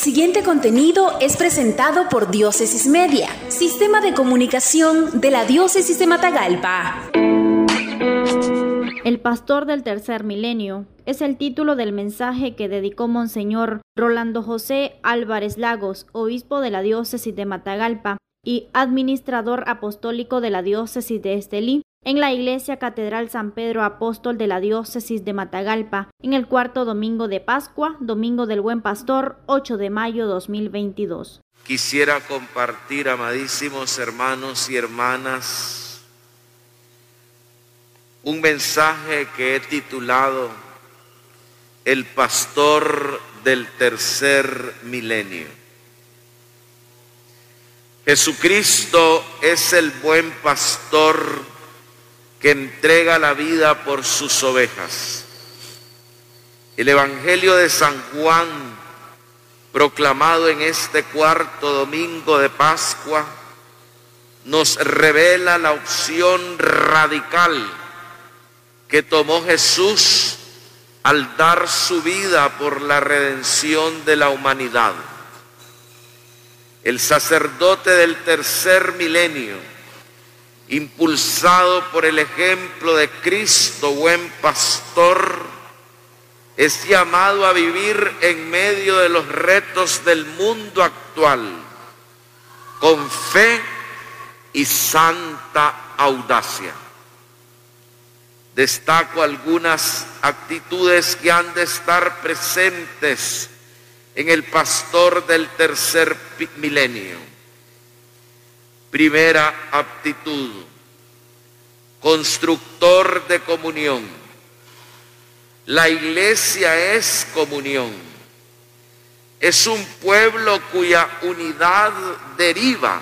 siguiente contenido es presentado por Diócesis Media, Sistema de Comunicación de la Diócesis de Matagalpa. El pastor del tercer milenio es el título del mensaje que dedicó Monseñor Rolando José Álvarez Lagos, obispo de la diócesis de Matagalpa y administrador apostólico de la diócesis de Estelí, en la iglesia Catedral San Pedro Apóstol de la diócesis de Matagalpa, en el cuarto domingo de Pascua, domingo del Buen Pastor, 8 de mayo 2022. Quisiera compartir, amadísimos hermanos y hermanas, un mensaje que he titulado El pastor del tercer milenio. Jesucristo es el buen pastor que entrega la vida por sus ovejas. El Evangelio de San Juan, proclamado en este cuarto domingo de Pascua, nos revela la opción radical que tomó Jesús al dar su vida por la redención de la humanidad. El sacerdote del tercer milenio, impulsado por el ejemplo de Cristo, buen pastor, es llamado a vivir en medio de los retos del mundo actual con fe y santa audacia destaco algunas actitudes que han de estar presentes en el pastor del tercer milenio. Primera aptitud, constructor de comunión. La iglesia es comunión. Es un pueblo cuya unidad deriva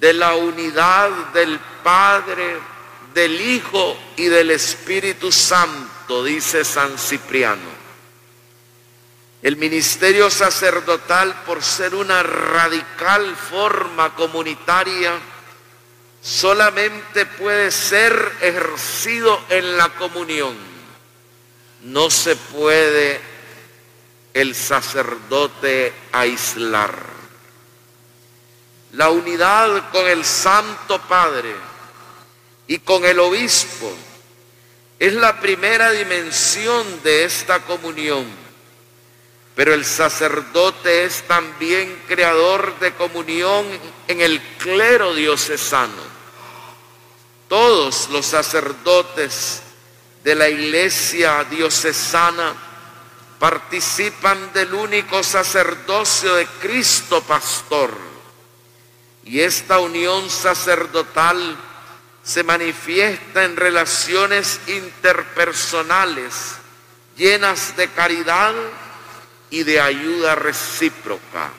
de la unidad del Padre, del Hijo y del Espíritu Santo, dice San Cipriano. El ministerio sacerdotal, por ser una radical forma comunitaria, solamente puede ser ejercido en la comunión. No se puede el sacerdote aislar. La unidad con el Santo Padre y con el obispo. Es la primera dimensión de esta comunión. Pero el sacerdote es también creador de comunión en el clero diocesano. Todos los sacerdotes de la iglesia diocesana participan del único sacerdocio de Cristo Pastor. Y esta unión sacerdotal se manifiesta en relaciones interpersonales llenas de caridad y de ayuda recíproca.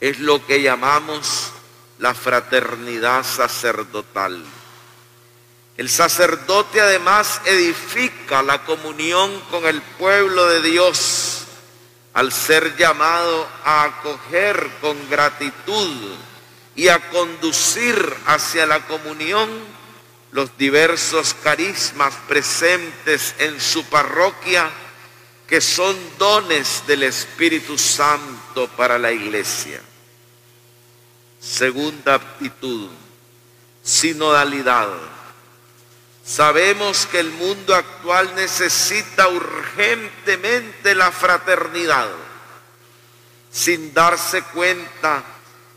Es lo que llamamos la fraternidad sacerdotal. El sacerdote además edifica la comunión con el pueblo de Dios al ser llamado a acoger con gratitud y a conducir hacia la comunión los diversos carismas presentes en su parroquia, que son dones del Espíritu Santo para la iglesia. Segunda aptitud, sinodalidad. Sabemos que el mundo actual necesita urgentemente la fraternidad, sin darse cuenta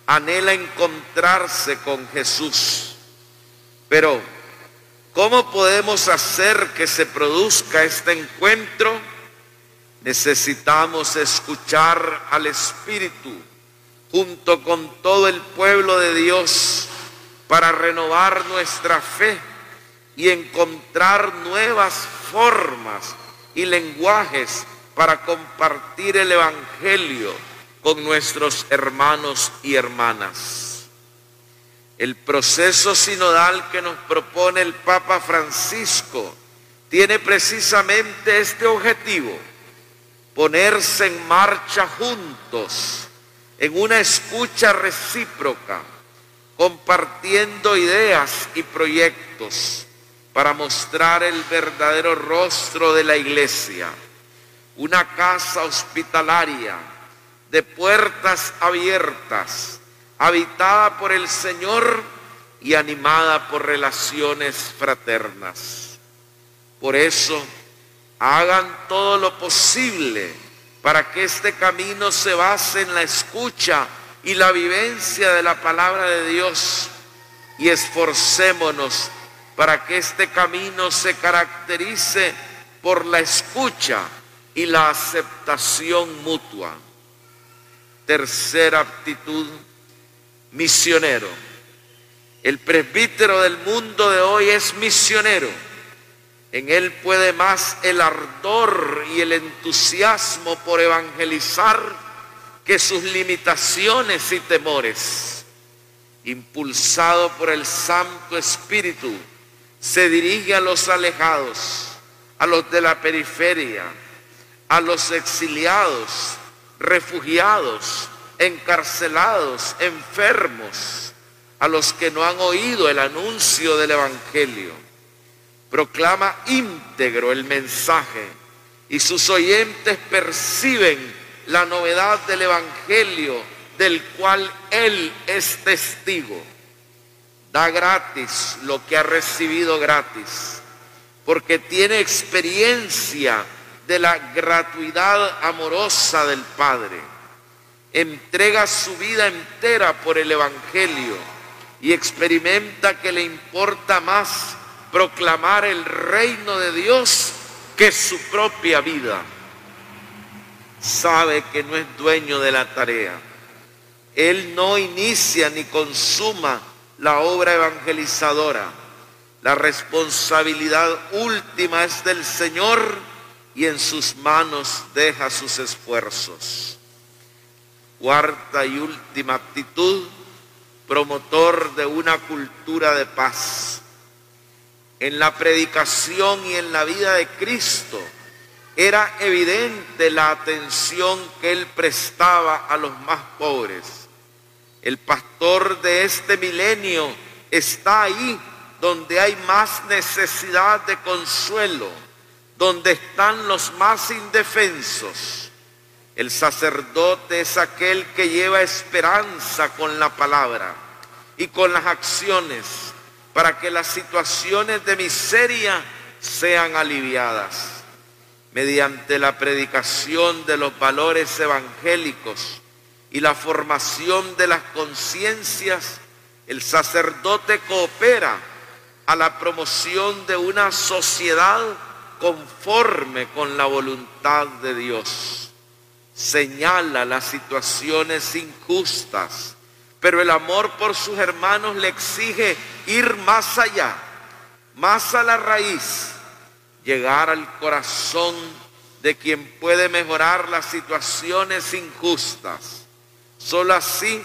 anhela encontrarse con Jesús. Pero, ¿cómo podemos hacer que se produzca este encuentro? Necesitamos escuchar al Espíritu junto con todo el pueblo de Dios para renovar nuestra fe y encontrar nuevas formas y lenguajes para compartir el Evangelio con nuestros hermanos y hermanas. El proceso sinodal que nos propone el Papa Francisco tiene precisamente este objetivo, ponerse en marcha juntos, en una escucha recíproca, compartiendo ideas y proyectos para mostrar el verdadero rostro de la iglesia, una casa hospitalaria de puertas abiertas, habitada por el Señor y animada por relaciones fraternas. Por eso, hagan todo lo posible para que este camino se base en la escucha y la vivencia de la palabra de Dios y esforcémonos para que este camino se caracterice por la escucha y la aceptación mutua. Tercera aptitud, misionero. El presbítero del mundo de hoy es misionero. En él puede más el ardor y el entusiasmo por evangelizar que sus limitaciones y temores. Impulsado por el Santo Espíritu, se dirige a los alejados, a los de la periferia, a los exiliados, refugiados, encarcelados, enfermos, a los que no han oído el anuncio del Evangelio. Proclama íntegro el mensaje y sus oyentes perciben la novedad del Evangelio del cual Él es testigo. Da gratis lo que ha recibido gratis, porque tiene experiencia de la gratuidad amorosa del Padre. Entrega su vida entera por el Evangelio y experimenta que le importa más proclamar el reino de Dios que su propia vida sabe que no es dueño de la tarea. Él no inicia ni consuma la obra evangelizadora. La responsabilidad última es del Señor y en sus manos deja sus esfuerzos. Cuarta y última actitud, promotor de una cultura de paz. En la predicación y en la vida de Cristo, era evidente la atención que él prestaba a los más pobres. El pastor de este milenio está ahí donde hay más necesidad de consuelo, donde están los más indefensos. El sacerdote es aquel que lleva esperanza con la palabra y con las acciones para que las situaciones de miseria sean aliviadas mediante la predicación de los valores evangélicos y la formación de las conciencias, el sacerdote coopera a la promoción de una sociedad conforme con la voluntad de Dios. Señala las situaciones injustas, pero el amor por sus hermanos le exige ir más allá, más a la raíz llegar al corazón de quien puede mejorar las situaciones injustas. Solo así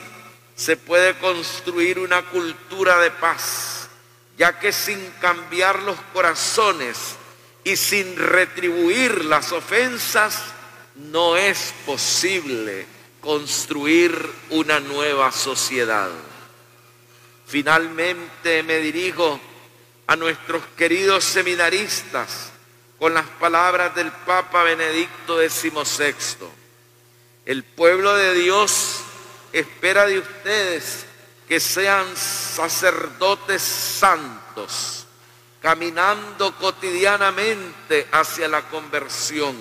se puede construir una cultura de paz, ya que sin cambiar los corazones y sin retribuir las ofensas, no es posible construir una nueva sociedad. Finalmente me dirijo a nuestros queridos seminaristas con las palabras del Papa Benedicto XVI. El pueblo de Dios espera de ustedes que sean sacerdotes santos, caminando cotidianamente hacia la conversión,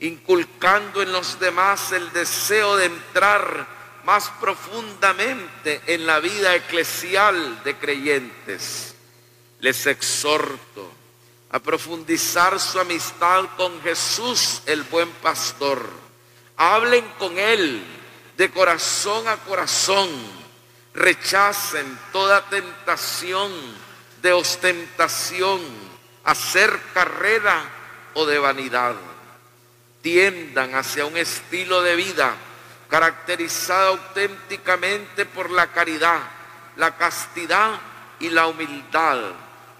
inculcando en los demás el deseo de entrar más profundamente en la vida eclesial de creyentes les exhorto a profundizar su amistad con Jesús, el buen pastor. Hablen con Él de corazón a corazón. Rechacen toda tentación de ostentación, hacer carrera o de vanidad. Tiendan hacia un estilo de vida caracterizado auténticamente por la caridad, la castidad y la humildad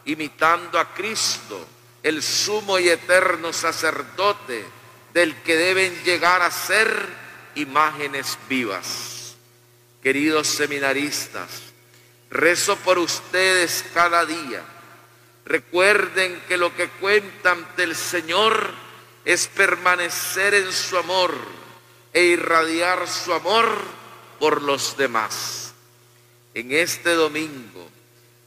imitando a Cristo, el sumo y eterno sacerdote del que deben llegar a ser imágenes vivas. Queridos seminaristas, rezo por ustedes cada día. Recuerden que lo que cuenta ante el Señor es permanecer en su amor e irradiar su amor por los demás. En este domingo,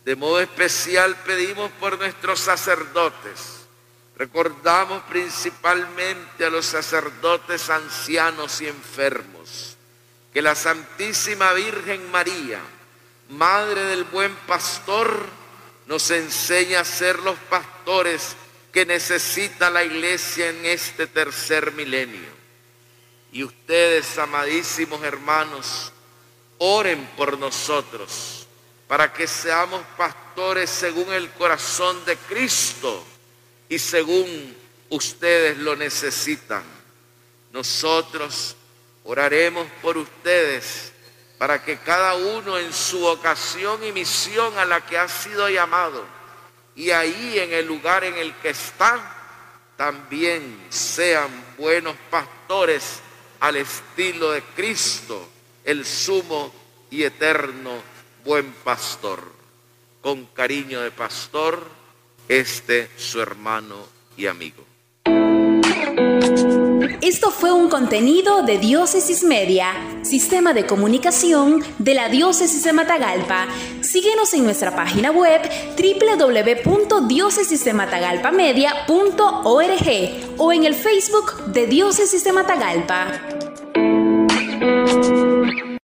de modo especial pedimos por nuestros sacerdotes. Recordamos principalmente a los sacerdotes ancianos y enfermos. Que la Santísima Virgen María, Madre del Buen Pastor, nos enseña a ser los pastores que necesita la iglesia en este tercer milenio. Y ustedes, amadísimos hermanos, oren por nosotros para que seamos pastores según el corazón de Cristo y según ustedes lo necesitan. Nosotros oraremos por ustedes para que cada uno en su ocasión y misión a la que ha sido llamado y ahí en el lugar en el que está, también sean buenos pastores al estilo de Cristo, el sumo y eterno buen pastor. Con cariño de pastor, este su hermano y amigo. Esto fue un contenido de Diócesis Media, sistema de comunicación de la Diócesis de Matagalpa. Síguenos en nuestra página web www.diócesisdematagalpamedia.org o en el Facebook de Diócesis de Matagalpa.